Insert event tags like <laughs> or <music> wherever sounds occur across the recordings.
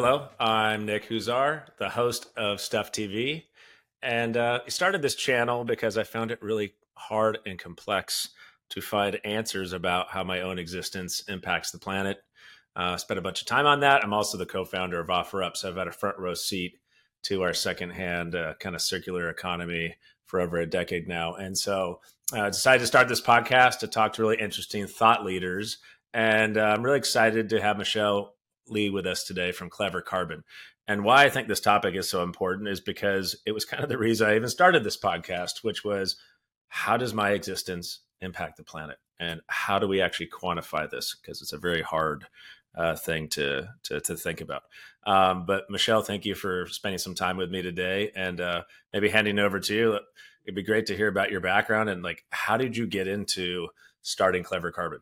Hello, I'm Nick Huzar, the host of Stuff TV. And uh, I started this channel because I found it really hard and complex to find answers about how my own existence impacts the planet. Uh, spent a bunch of time on that. I'm also the co-founder of OfferUp, so I've had a front row seat to our secondhand uh, kind of circular economy for over a decade now. And so I uh, decided to start this podcast to talk to really interesting thought leaders. And uh, I'm really excited to have Michelle Li with us today from Clever Carbon. And why I think this topic is so important is because it was kind of the reason I even started this podcast, which was how does my existence impact the planet? And how do we actually quantify this? Because it's a very hard uh, thing to, to, to think about. Um, but Michelle, thank you for spending some time with me today, and uh, maybe handing over to you. It'd be great to hear about your background and like how did you get into starting Clever Carbon?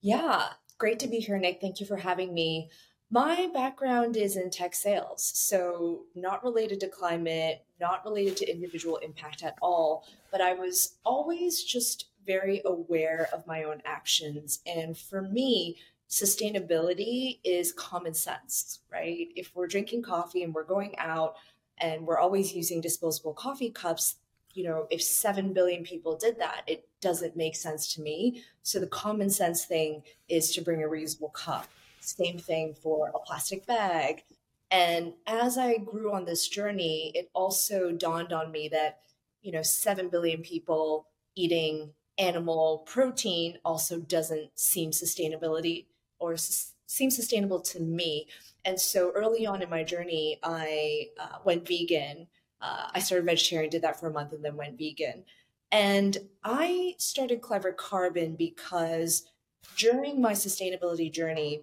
Yeah, great to be here, Nick. Thank you for having me. My background is in tech sales, so not related to climate, not related to individual impact at all, but I was always just very aware of my own actions. And for me, sustainability is common sense, right? If we're drinking coffee and we're going out and we're always using disposable coffee cups, you know, if 7 billion people did that, it doesn't make sense to me. So the common sense thing is to bring a reusable cup. Same thing for a plastic bag. And as I grew on this journey, it also dawned on me that, you know, 7 billion people eating animal protein also doesn't seem sustainability or seem sustainable to me. And so early on in my journey, I uh, went vegan. Uh, I started vegetarian, did that for a month, and then went vegan. And I started Clever Carbon because during my sustainability journey,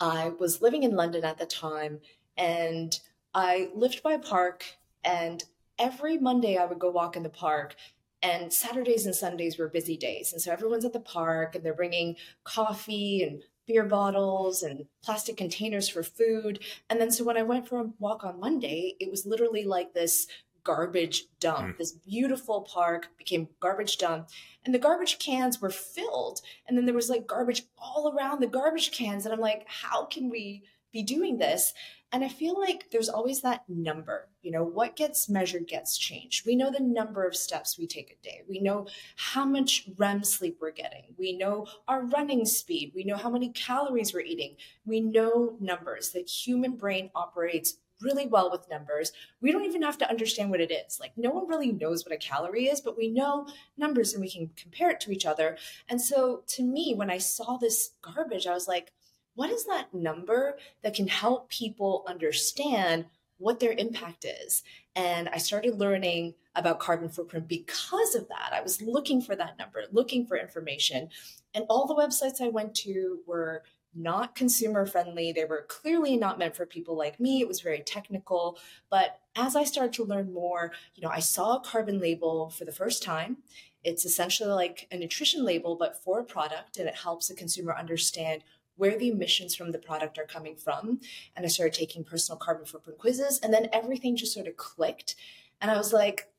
I was living in London at the time and I lived by a park. And every Monday I would go walk in the park. And Saturdays and Sundays were busy days. And so everyone's at the park and they're bringing coffee and beer bottles and plastic containers for food. And then so when I went for a walk on Monday, it was literally like this garbage dump. Mm. This beautiful park became garbage dump. And the garbage cans were filled. And then there was like garbage all around the garbage cans. And I'm like, how can we be doing this? And I feel like there's always that number. You know, what gets measured gets changed. We know the number of steps we take a day. We know how much REM sleep we're getting. We know our running speed. We know how many calories we're eating. We know numbers. The human brain operates really well with numbers. We don't even have to understand what it is. Like, no one really knows what a calorie is, but we know numbers and we can compare it to each other. And so, to me, when I saw this garbage, I was like, what is that number that can help people understand what their impact is? And I started learning about carbon footprint because of that. I was looking for that number, looking for information. And all the websites I went to were not consumer friendly. They were clearly not meant for people like me. It was very technical. But as I started to learn more, you know, I saw a carbon label for the first time. It's essentially like a nutrition label, but for a product, and it helps the consumer understand where the emissions from the product are coming from. And I started taking personal carbon footprint quizzes, and then everything just sort of clicked. And I was like,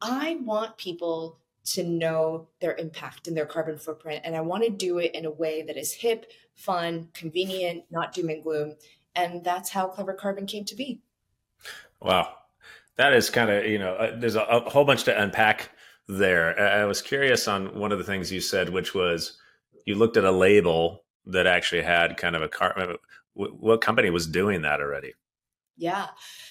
I want people to know their impact and their carbon footprint. And I want to do it in a way that is hip, fun, convenient, not doom and gloom. And that's how Clever Carbon came to be. Wow. That is kind of, you know, uh, there's a, a, whole bunch to unpack there. I was curious on one of the things you said, which was you looked at a label that actually had kind of a car. Uh, what company was doing that already? Yeah.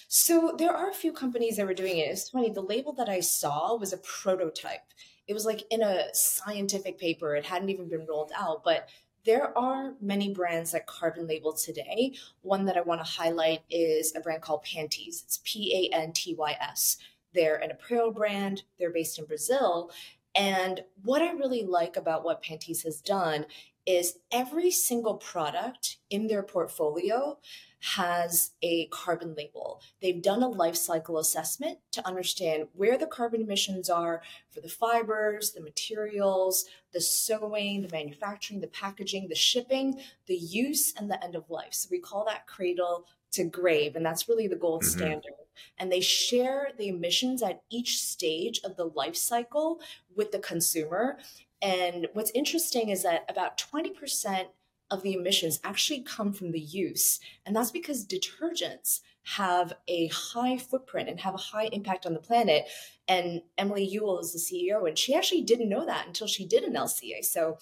So there are a few companies that were doing it. It's funny. The label that I saw was a prototype. It was like in a scientific paper. It hadn't even been rolled out, but there are many brands that carbon label today. One that I want to highlight is a brand called Pantys. It's P A N T Y S. They're an apparel brand. They're based in Brazil. And what I really like about what Pantys has done is every single product in their portfolio has a carbon label. They've done a life cycle assessment to understand where the carbon emissions are for the fibers, the materials, the sewing, the manufacturing, the packaging, the shipping, the use, and the end of life. So we call that cradle to grave, and that's really the gold mm-hmm. standard. And they share the emissions at each stage of the life cycle with the consumer. And what's interesting is that about 20% of the emissions actually come from the use. And that's because detergents have a high footprint and have a high impact on the planet. And Emily Ewell is the CEO, and she actually didn't know that until she did an LCA. So,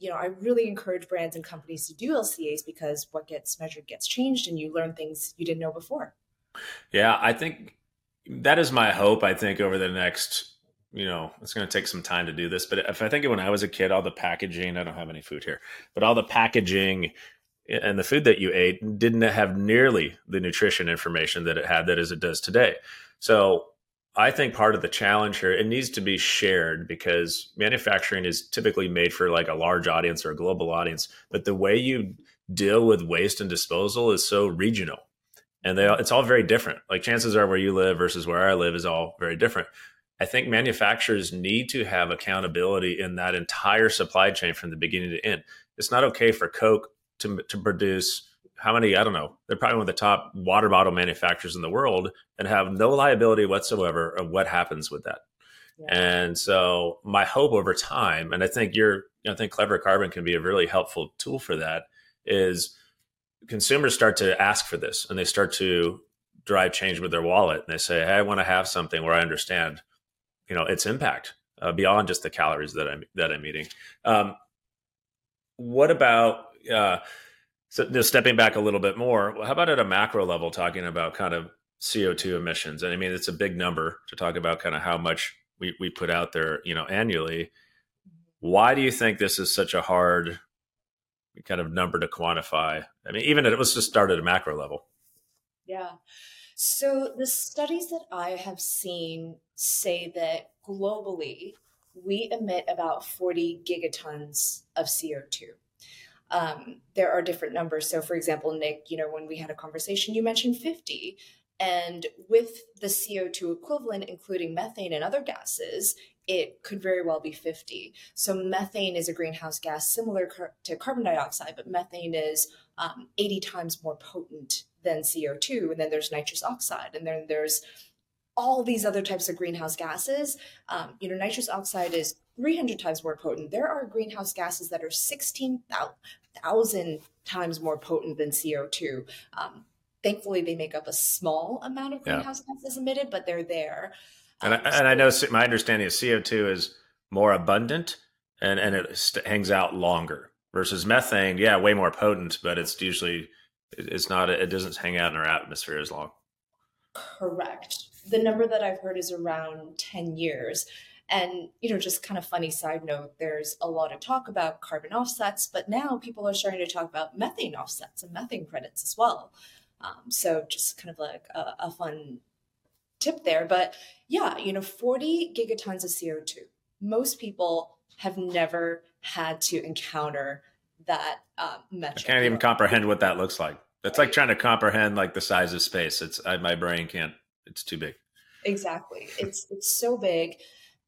you know, I really encourage brands and companies to do LCAs because what gets measured gets changed and you learn things you didn't know before. Yeah, I think that is my hope. I think over the next you know, it's going to take some time to do this. But if I think of when I was a kid, all the packaging, I don't have any food here, but all the packaging and the food that you ate didn't have nearly the nutrition information that it had that as it does today. So I think part of the challenge here, it needs to be shared because manufacturing is typically made for like a large audience or a global audience. But the way you deal with waste and disposal is so regional and they it's all very different. Like chances are where you live versus where I live is all very different. I think manufacturers need to have accountability in that entire supply chain from the beginning to end. It's not okay for Coke to, to produce how many, I don't know, they're probably one of the top water bottle manufacturers in the world and have no liability whatsoever of what happens with that. Yeah. And so my hope over time, and I think you're, I think Clever Carbon can be a really helpful tool for that, is consumers start to ask for this and they start to drive change with their wallet. And they say, Hey, I want to have something where I understand you know its impact uh, beyond just the calories that I'm that I'm eating. Um, what about uh, so stepping back a little bit more? How about at a macro level, talking about kind of CO2 emissions? And I mean, it's a big number to talk about kind of how much we, we put out there, you know, annually. Why do you think this is such a hard kind of number to quantify? I mean, even it was just started at a macro level. Yeah. So the studies that I have seen say that globally we emit about 40 gigatons of CO2. Um, there are different numbers. So, for example, Nick, you know, when we had a conversation, you mentioned 50. And with the CO2 equivalent, including methane and other gases, it could very well be 50. So, methane is a greenhouse gas similar to carbon dioxide, but methane is um, 80 times more potent than CO2. And then there's nitrous oxide, and then there's all these other types of greenhouse gases. Um, you know, nitrous oxide is 300 times more potent. There are greenhouse gases that are 16,000 times more potent than CO2. Um, thankfully, they make up a small amount of greenhouse yeah. gases emitted, but they're there. And, um, I, and I know my understanding is CO2 is more abundant and, and it hangs out longer versus methane. Yeah, way more potent, but it's usually it's not it doesn't hang out in our atmosphere as long. Correct. The number that I've heard is around 10 years. And, you know, just kind of funny side note, there's a lot of talk about carbon offsets, but now people are starting to talk about methane offsets and methane credits as well. Um, so just kind of like a, a fun tip there. But yeah, you know, 40 gigatons of CO2. Most people have never had to encounter that um, metric. I can't even comprehend what that looks like. It's like trying to comprehend like the size of space. It's I, my brain can't. It's too big. Exactly. It's it's so big,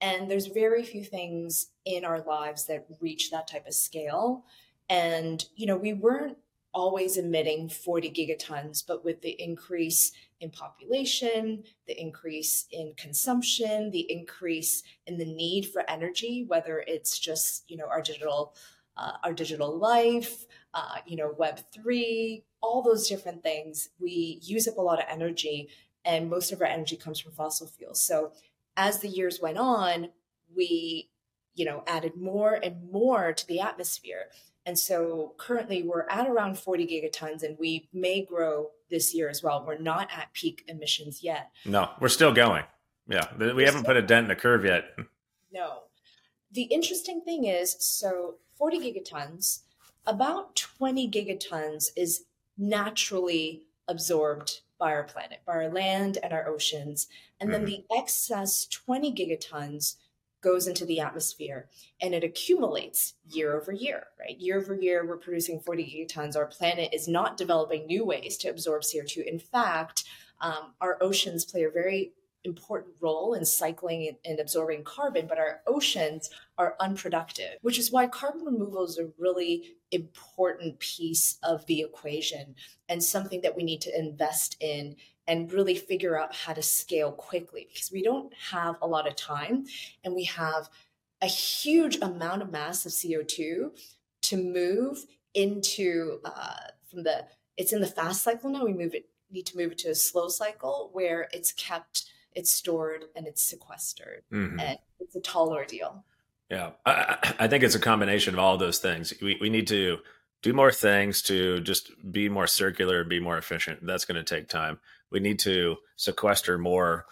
and there's very few things in our lives that reach that type of scale. And you know, we weren't always emitting 40 gigatons, but with the increase in population, the increase in consumption, the increase in the need for energy, whether it's just you know our digital uh, our digital life, uh, you know, Web three, all those different things. We use up a lot of energy, and most of our energy comes from fossil fuels. So as the years went on, we you know added more and more to the atmosphere. And so currently we're at around 40 gigatons and we may grow this year as well. We're not at peak emissions yet. No, we're still going. Yeah. We we're haven't put a dent in the curve yet. No. The interesting thing is so 40 gigatons, about 20 gigatons is naturally absorbed by our planet, by our land and our oceans. And mm-hmm. then the excess 20 gigatons goes into the atmosphere and it accumulates year over year, right? Year over year, we're producing 40 gigatons. Our planet is not developing new ways to absorb CO2. In fact, um, our oceans play a very important role in cycling and absorbing carbon, but our oceans are unproductive, which is why carbon removal is a really important piece of the equation and something that we need to invest in and really figure out how to scale quickly because we don't have a lot of time and we have a huge amount of mass of CO2 to move into uh, from the it's in the fast cycle now. We move it need to move it to a slow cycle where it's kept, it's stored, and it's sequestered, mm-hmm. and it's a tall ordeal. Yeah, I, I, think it's a combination of all those things. We we need to do more things to just be more circular, be more efficient. That's going to take time. We need to sequester more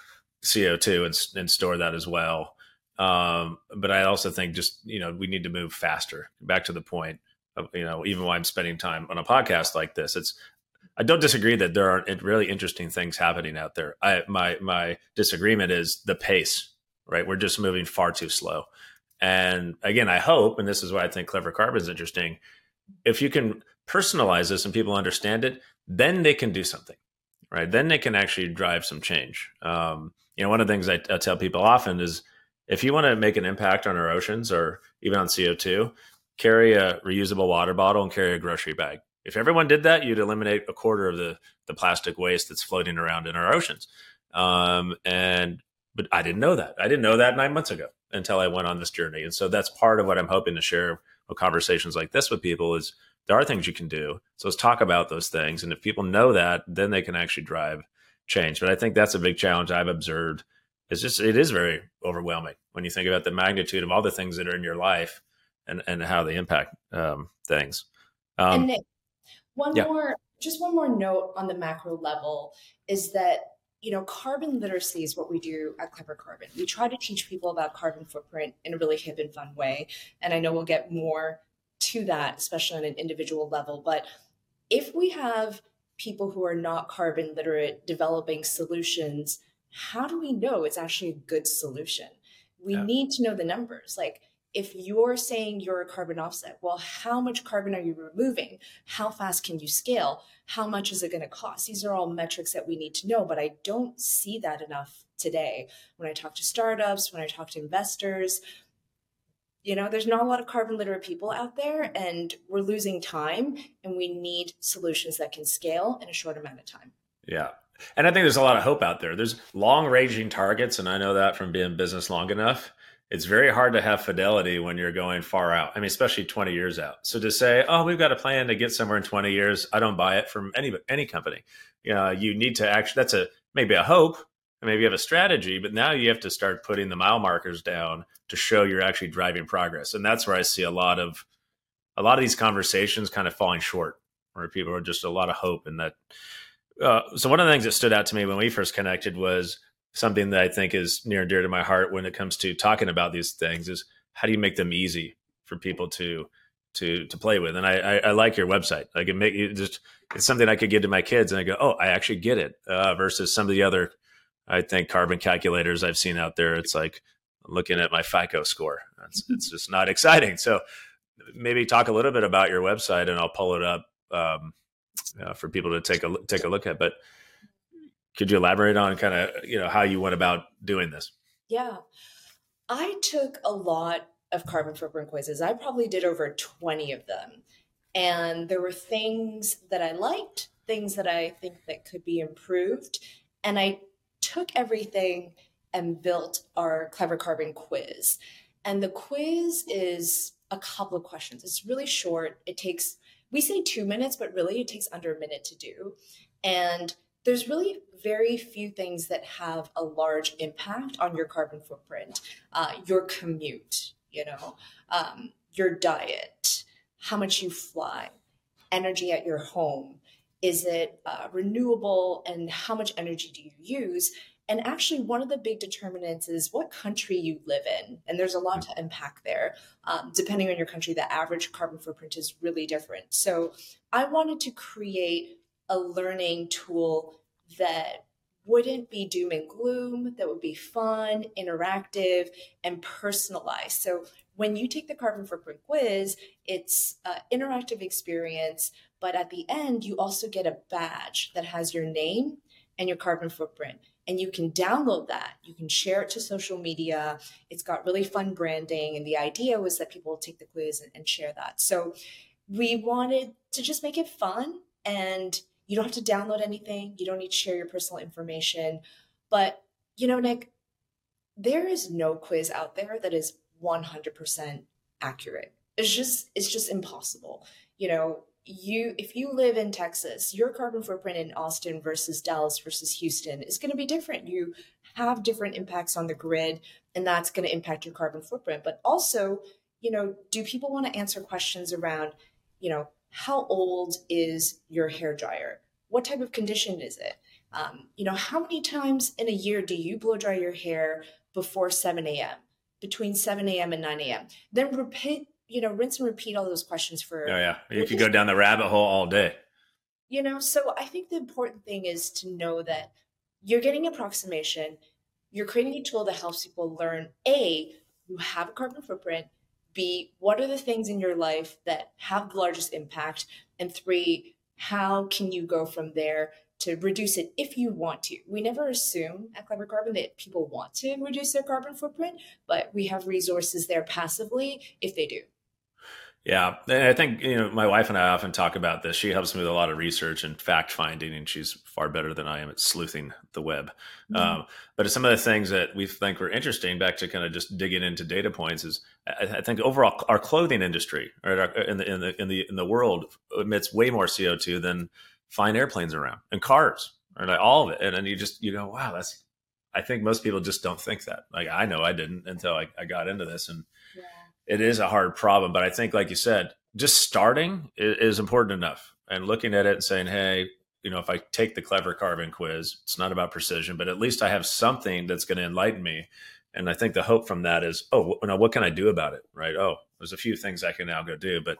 CO2 and, and store that as well. Um, but I also think just, you know, we need to move faster. Back to the point of, you know, even while I'm spending time on a podcast like this, it's, I don't disagree that there are really interesting things happening out there. I, my, my disagreement is the pace, right? We're just moving far too slow. And again, I hope, and this is why I think Clever Carbon is interesting. If you can personalize this and people understand it, then they can do something, right? Then they can actually drive some change. Um, you know, one of the things I, I tell people often is if you want to make an impact on our oceans or even on CO2, carry a reusable water bottle and carry a grocery bag. If everyone did that, you'd eliminate a quarter of the, the plastic waste that's floating around in our oceans. Um, and but I didn't know that. I didn't know that nine months ago until I went on this journey. And so that's part of what I'm hoping to share with conversations like this with people is there are things you can do. So let's talk about those things. And if people know that, then they can actually drive change. But I think that's a big challenge I've observed. It's just it is very overwhelming when you think about the magnitude of all the things that are in your life and and how they impact um, things. Um, and Nick, one yeah. more, just one more note on the macro level is that you know carbon literacy is what we do at Clever Carbon. We try to teach people about carbon footprint in a really hip and fun way, and I know we'll get more to that, especially on an individual level. But if we have people who are not carbon literate developing solutions, how do we know it's actually a good solution? We yeah. need to know the numbers. Like, if you're saying you're a carbon offset, well, how much carbon are you removing? How fast can you scale? How much is it going to cost? These are all metrics that we need to know, but I don't see that enough today. When I talk to startups, when I talk to investors, you know there's not a lot of carbon literate people out there and we're losing time and we need solutions that can scale in a short amount of time yeah and i think there's a lot of hope out there there's long ranging targets and i know that from being business long enough it's very hard to have fidelity when you're going far out i mean especially 20 years out so to say oh we've got a plan to get somewhere in 20 years i don't buy it from any any company you you need to actually that's a maybe a hope maybe you have a strategy, but now you have to start putting the mile markers down to show you're actually driving progress. And that's where I see a lot of a lot of these conversations kind of falling short, where people are just a lot of hope and that. Uh, so one of the things that stood out to me when we first connected was something that I think is near and dear to my heart when it comes to talking about these things is how do you make them easy for people to to to play with. And I, I, I like your website. I can make it just it's something I could give to my kids, and I go, oh, I actually get it. Uh, versus some of the other I think carbon calculators I've seen out there, it's like looking at my FICO score. It's, mm-hmm. it's just not exciting. So maybe talk a little bit about your website, and I'll pull it up um, uh, for people to take a take a look at. But could you elaborate on kind of you know how you went about doing this? Yeah, I took a lot of carbon footprint quizzes. I probably did over twenty of them, and there were things that I liked, things that I think that could be improved, and I took everything and built our Clever Carbon quiz. And the quiz is a couple of questions. It's really short. It takes, we say two minutes, but really it takes under a minute to do. And there's really very few things that have a large impact on your carbon footprint. Uh, your commute, you know, um, your diet, how much you fly, energy at your home, is it uh, renewable and how much energy do you use? And actually, one of the big determinants is what country you live in. And there's a lot to unpack there. Um, depending on your country, the average carbon footprint is really different. So I wanted to create a learning tool that wouldn't be doom and gloom, that would be fun, interactive, and personalized. So when you take the carbon footprint quiz, it's an interactive experience but at the end, you also get a badge that has your name and your carbon footprint. And you can download that. You can share it to social media. It's got really fun branding. And the idea was that people will take the quiz and, and share that. So we wanted to just make it fun and you don't have to download anything. You don't need to share your personal information. But, you know, Nick, there is no quiz out there that is 100% accurate. It's just it's just impossible you know, you if you live in Texas, your carbon footprint in Austin versus Dallas versus Houston is going to be different. You have different impacts on the grid and that's going to impact your carbon footprint. But also, you know, do people want to answer questions around, you know, how old is your hair dryer? What type of condition is it? Um, you know, how many times in a year do you blow dry your hair before 7 a.m., between 7 a.m. and 9 a.m.? Then repeat, you know, rinse and repeat all those questions for. Oh, yeah. You could go down the rabbit hole all day. You know, so I think the important thing is to know that you're getting approximation, you're creating a tool that helps people learn A, you have a carbon footprint, B, what are the things in your life that have the largest impact? And three, how can you go from there to reduce it if you want to. We never assume at Clever Carbon that people want to reduce their carbon footprint, but we have resources there passively if they do. Yeah, and I think you know my wife and I often talk about this. She helps me with a lot of research and fact finding, and she's far better than I am at sleuthing the web. Mm-hmm. Um, but some of the things that we think were interesting, back to kind of just digging into data points, is I, I think overall our clothing industry, right, in the in the in the in the world emits way more CO two than flying airplanes around and cars, right? Like all of it. And then you just you go, wow, that's. I think most people just don't think that. Like I know I didn't until I, I got into this and it is a hard problem. But I think, like you said, just starting is, important enough and looking at it and saying, hey, you know, if I take the clever carbon quiz, it's not about precision, but at least I have something that's going to enlighten me. And I think the hope from that is, oh, now what can I do about it? Right? Oh, there's a few things I can now go do, but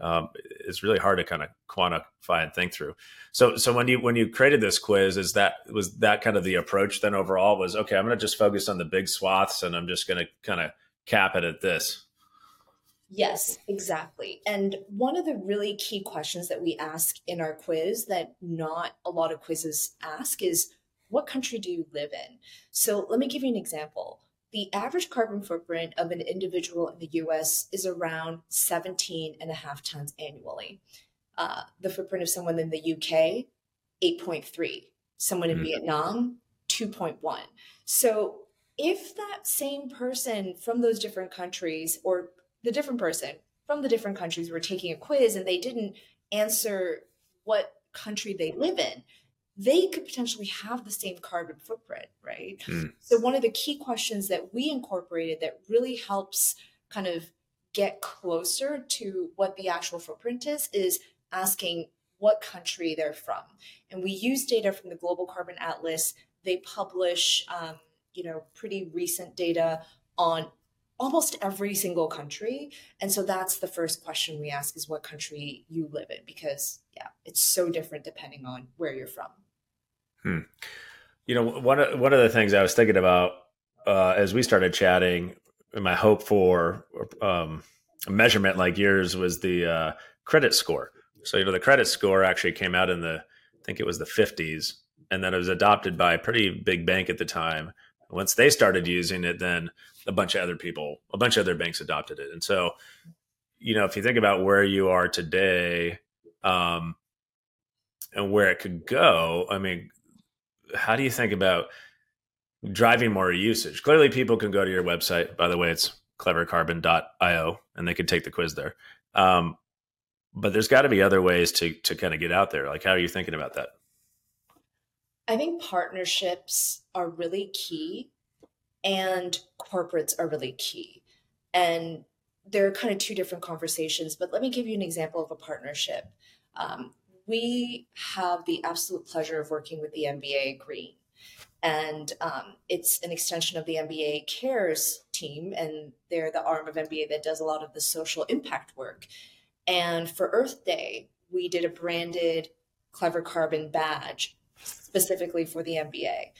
um, it's really hard to kind of quantify and think through. So, so when you when you created this quiz, is that was that kind of the approach then overall? Was okay, I'm going to just focus on the big swaths, and I'm just going to kind of cap it at this. Yes, exactly. And one of the really key questions that we ask in our quiz that not a lot of quizzes ask is what country do you live in? So let me give you an example. The average carbon footprint of an individual in the US is around 17 and a half tons annually. Uh, the footprint of someone in the UK, 8.3. Someone in mm-hmm. Vietnam, 2.1. So if that same person from those different countries or the different person from the different countries were taking a quiz and they didn't answer what country they live in, they could potentially have the same carbon footprint, right? Mm. So, one of the key questions that we incorporated that really helps kind of get closer to what the actual footprint is is asking what country they're from. And we use data from the Global Carbon Atlas. They publish, um, you know, pretty recent data on almost every single country. And so that's the first question we ask is what country you live in because yeah, it's so different depending on where you're from. Hmm. You know, one of, one of the things I was thinking about uh, as we started chatting, and my hope for um, a measurement like yours was the uh, credit score. So, you know, the credit score actually came out in the, I think it was the 50s, and then it was adopted by a pretty big bank at the time. Once they started using it, then a bunch of other people, a bunch of other banks adopted it. And so, you know, if you think about where you are today um, and where it could go, I mean, how do you think about driving more usage? Clearly, people can go to your website. By the way, it's clevercarbon.io and they can take the quiz there. Um, but there's got to be other ways to to kind of get out there. Like, how are you thinking about that? I think partnerships are really key and corporates are really key. And they're kind of two different conversations, but let me give you an example of a partnership. Um, we have the absolute pleasure of working with the NBA Green. And um, it's an extension of the NBA Cares team, and they're the arm of NBA that does a lot of the social impact work. And for Earth Day, we did a branded Clever Carbon badge specifically for the NBA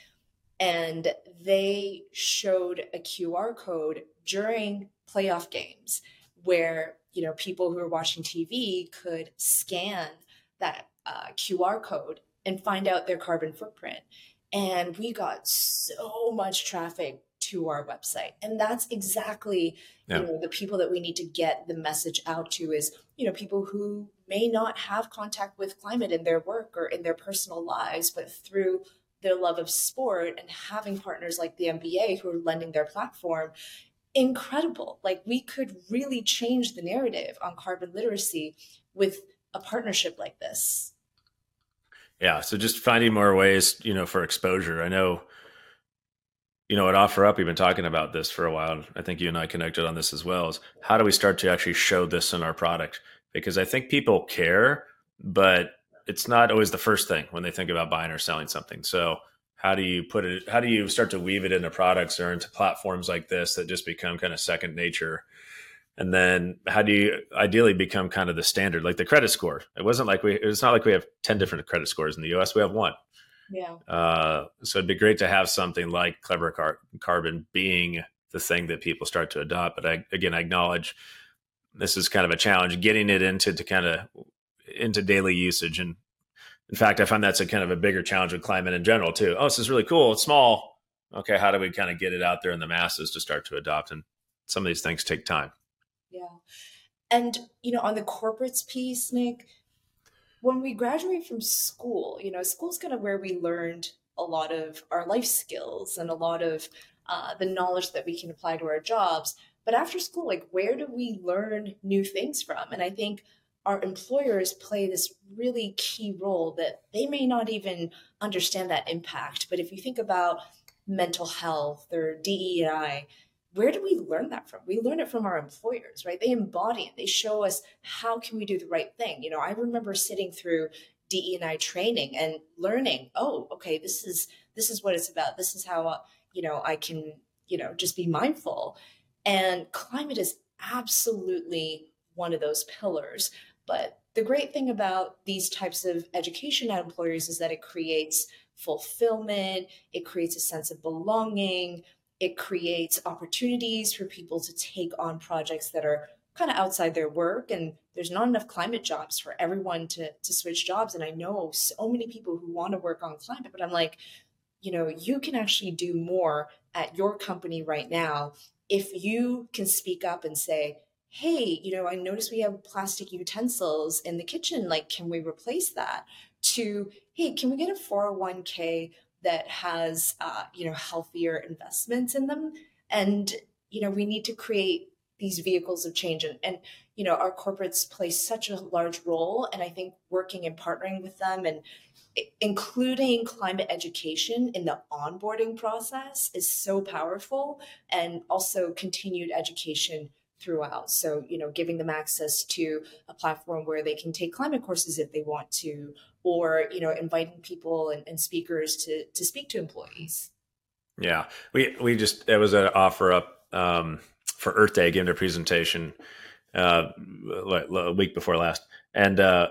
and they showed a QR code during playoff games where you know people who are watching TV could scan that uh, QR code and find out their carbon footprint. And we got so much traffic to our website, and that's exactly yeah. you know the people that we need to get the message out to is you know people who may not have contact with climate in their work or in their personal lives, but through their love of sport and having partners like the NBA who are lending their platform, incredible. Like we could really change the narrative on carbon literacy with a partnership like this. Yeah. So just finding more ways, you know, for exposure. I know, you know, at OfferUp, we've been talking about this for a while. I think you and I connected on this as well. Is how do we start to actually show this in our product? Because I think people care, but it's not always the first thing when they think about buying or selling something. So how do you put it how do you start to weave it into products or into platforms like this that just become kind of second nature? And then how do you ideally become kind of the standard like the credit score? It wasn't like we it's not like we have 10 different credit scores in the us we have one. Yeah. Uh, so it'd be great to have something like clever Car- carbon being the thing that people start to adopt but I, again i acknowledge this is kind of a challenge getting it into to kind of into daily usage and in fact, I find that's a kind of a bigger challenge with climate in general too. Oh, this is really cool. It's small. Okay, how do we kind of get it out there in the masses to start to adopt? And some of these things take time. Yeah. And, you know, on the corporates piece, Nick, when we graduate from school, you know, school's kind of where we learned a lot of our life skills and a lot of uh, the knowledge that we can apply to our jobs. But after school, like, where do we learn new things from? And I think our employers play this really key role that they may not even understand that impact. But if you think about mental health or DEI, where do we learn that from? We learn it from our employers, right? They embody it. They show us how can we do the right thing. You know, I remember sitting through DEI training and learning, oh, okay, this is this is what it's about. This is how you know I can you know just be mindful. And climate is absolutely one of those pillars. But the great thing about these types of education at employers is that it creates fulfillment, it creates a sense of belonging, it creates opportunities for people to take on projects that are kind of outside their work and there's not enough climate jobs for everyone to to switch jobs. And i know so many people who want to work on climate but i'm like you know you can actually do more at your company right now if you can speak up and say hey, you know, I noticed we have plastic utensils in the kitchen. Like, can we replace that? To, hey, can we get a 401k that has, uh, you know, healthier investments in them? And, you know, we need to create these vehicles of change. And, and, you know, our corporates play such a large role. And I think working and partnering with them and including climate education in the onboarding process is so powerful. And also continued education throughout. So, you know, giving them access to a platform where they can take climate courses if they want to, or, you know, inviting people and, and speakers to, to speak to employees. Yeah. We, we just, it was an OfferUp um, for Earth Day, giving a presentation uh, a week before last. And, uh,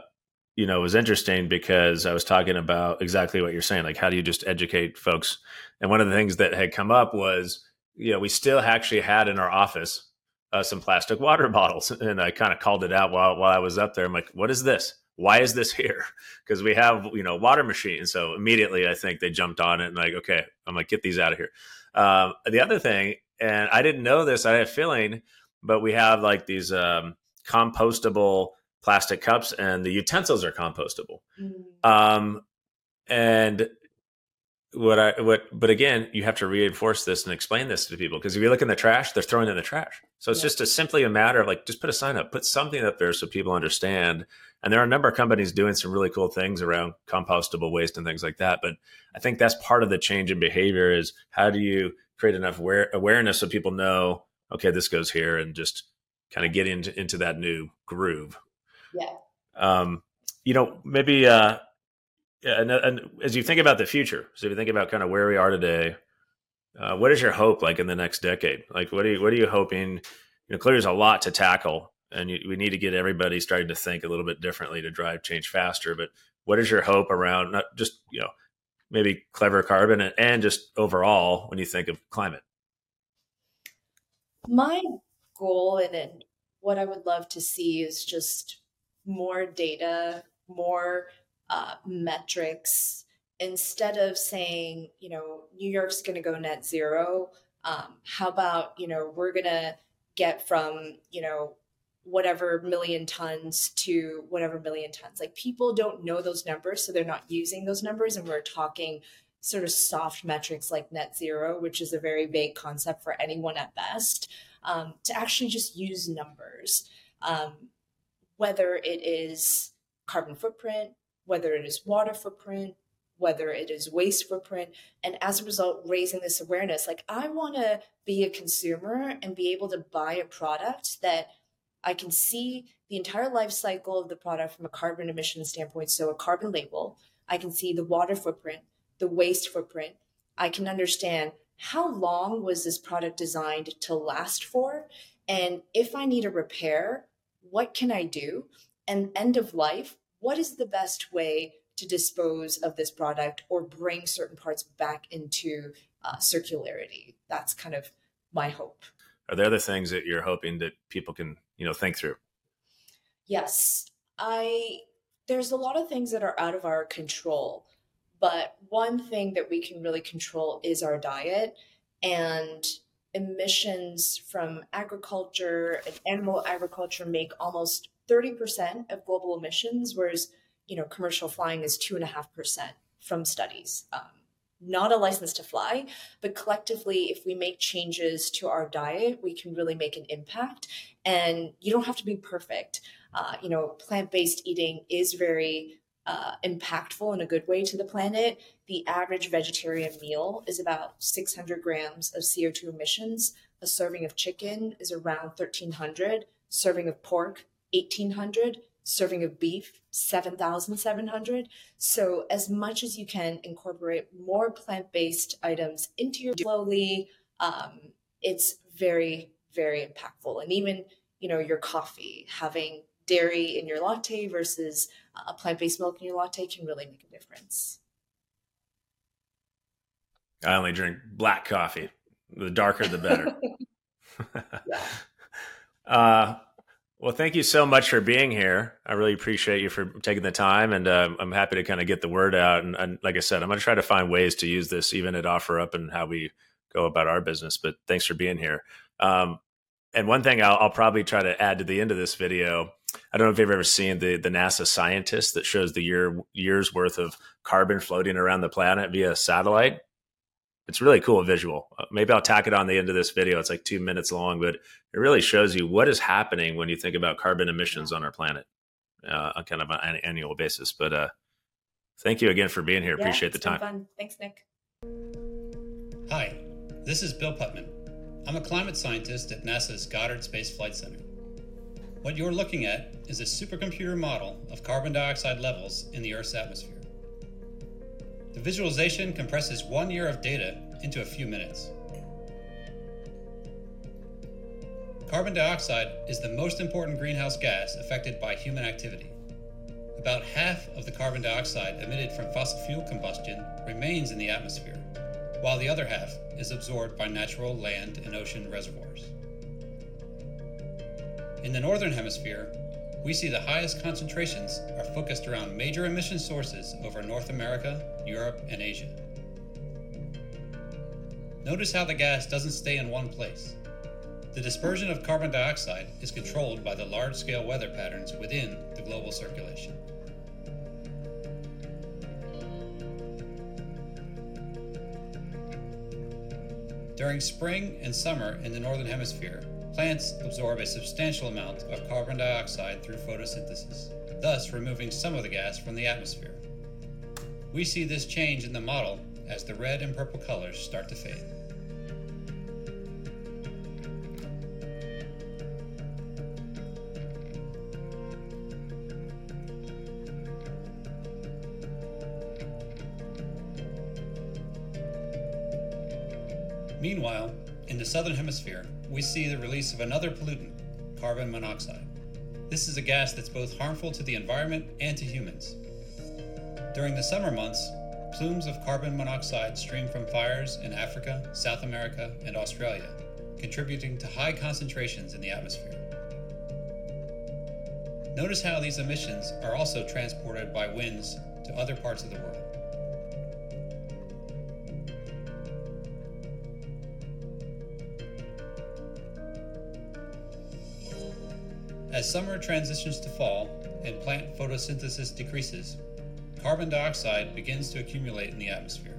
you know, it was interesting because I was talking about exactly what you're saying. Like, how do you just educate folks? And one of the things that had come up was, you know, we still actually had in our office uh, some plastic <laughs> water bottles, and I kind of called it out while while I was up there. I'm like, "What is this? Why is this <laughs> here?" Because we have you know water machines. So immediately, I think they jumped on it and like, "Okay," I'm like, "Get these out of here." Um, the other thing, and I didn't know this, I had a feeling, but we have like these um, compostable plastic cups, and the utensils are compostable. Mm. Um, and what I what but again, you have to reinforce this and explain this to people because if you look in the trash, they're throwing in the trash. So it's yeah. just a simply a matter of like just put a sign up, put something up there so people understand. And there are a number of companies doing some really cool things around compostable waste and things like that. But I think that's part of the change in behavior is how do you create enough aware, awareness so people know, okay, this goes here and just kind of get into into that new groove. Yeah. Um, you know, maybe uh yeah, and, and as you think about the future, so if you think about kind of where we are today, uh, what is your hope like in the next decade? Like, what are you what are you hoping? You know, clearly there's a lot to tackle, and you, we need to get everybody starting to think a little bit differently to drive change faster. But what is your hope around not just you know maybe clever carbon and, and just overall when you think of climate? My goal and, and what I would love to see is just more data, more uh, metrics instead of saying, you know, New York's going to go net zero. Um, how about, you know, we're going to get from, you know, whatever million tons to whatever million tons. Like people don't know those numbers, so they're not using those numbers. And we're talking sort of soft metrics like net zero, which is a very vague concept for anyone at best. um, to actually just use numbers, um, whether it is carbon footprint, whether it is water footprint, whether it is waste footprint, and as a result, raising this awareness. Like, I want to be a consumer and be able to buy a product that I can see the entire life cycle of the product from a carbon emission standpoint. So, a carbon label, I can see the water footprint, the waste footprint. I can understand how long was this product designed to last for? And if I need a repair, what can I do? And end of life, what is the best way to dispose of this product or bring certain parts back into uh, circularity? That's kind of my hope. Are there other things that you're hoping that people can, you know, think through? Yes, I. There's a lot of things that are out of our control, but one thing that we can really control is our diet and emissions from agriculture and animal agriculture make almost 30% of global emissions, whereas you know commercial flying is two and a half percent from studies. Um, not a license to fly, but collectively, if we make changes to our diet, we can really make an impact. And you don't have to be perfect. Uh, you know, plant based eating is very uh, impactful in a good way to the planet. The average vegetarian meal is about 600 grams of CO2 emissions. A serving of chicken is around 1300. Serving of pork, 1800 serving of beef 7700 so as much as you can incorporate more plant-based items into your slowly um, it's very very impactful. And even you know your coffee having dairy in your latte versus a plant-based milk in your latte can really make a difference. I only drink black coffee. The darker the better. <laughs> Yeah. <laughs> uh, well, thank you so much for being here. I really appreciate you for taking the time, and uh, I'm happy to kind of get the word out. And, and like I said, I'm going to try to find ways to use this, even at OfferUp and how we go about our business. But thanks for being here. Um, and one thing I'll, I'll, probably try to add to the end of this video. I don't know if you've ever seen the the NASA scientist that shows the year years worth of carbon floating around the planet via satellite it's really cool visual. Uh, maybe I'll tack it on the end of this video. It's like two minutes long, but it really shows you what is happening when you think about carbon emissions on our planet uh, on kind of an annual basis. But uh, thank you again for being here. Yeah, Appreciate the time. Fun. Thanks, Nick. Hi, this is Bill Putman. I'm a climate scientist at NASA's Goddard Space Flight Center. What you're looking at is a supercomputer model of carbon dioxide levels in the Earth's atmosphere. The visualization compresses one year of data into a few minutes. Carbon dioxide is the most important greenhouse gas affected by human activity. About half of the carbon dioxide emitted from fossil fuel combustion remains in the atmosphere, while the other half is absorbed by natural land and ocean reservoirs. In the Northern Hemisphere, we see the highest concentrations are focused around major emission sources over North America, Europe, and Asia. Notice how the gas doesn't stay in one place. The dispersion of carbon dioxide is controlled by the large scale weather patterns within the global circulation. During spring and summer in the Northern Hemisphere, Plants absorb a substantial amount of carbon dioxide through photosynthesis, thus removing some of the gas from the atmosphere. We see this change in the model as the red and purple colors start to fade. Meanwhile, in the southern hemisphere, we see the release of another pollutant, carbon monoxide. This is a gas that's both harmful to the environment and to humans. During the summer months, plumes of carbon monoxide stream from fires in Africa, South America, and Australia, contributing to high concentrations in the atmosphere. Notice how these emissions are also transported by winds to other parts of the world. As summer transitions to fall and plant photosynthesis decreases, carbon dioxide begins to accumulate in the atmosphere.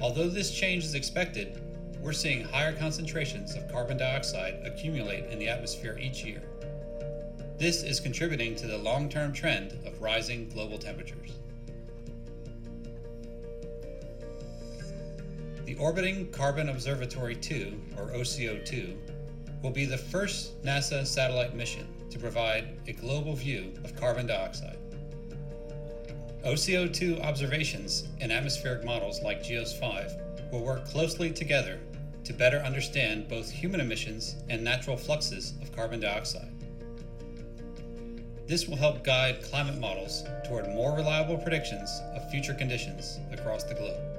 Although this change is expected, we're seeing higher concentrations of carbon dioxide accumulate in the atmosphere each year. This is contributing to the long term trend of rising global temperatures. The Orbiting Carbon Observatory 2, or OCO 2, will be the first NASA satellite mission to provide a global view of carbon dioxide. OCO2 observations and atmospheric models like GEOS 5 will work closely together to better understand both human emissions and natural fluxes of carbon dioxide. This will help guide climate models toward more reliable predictions of future conditions across the globe.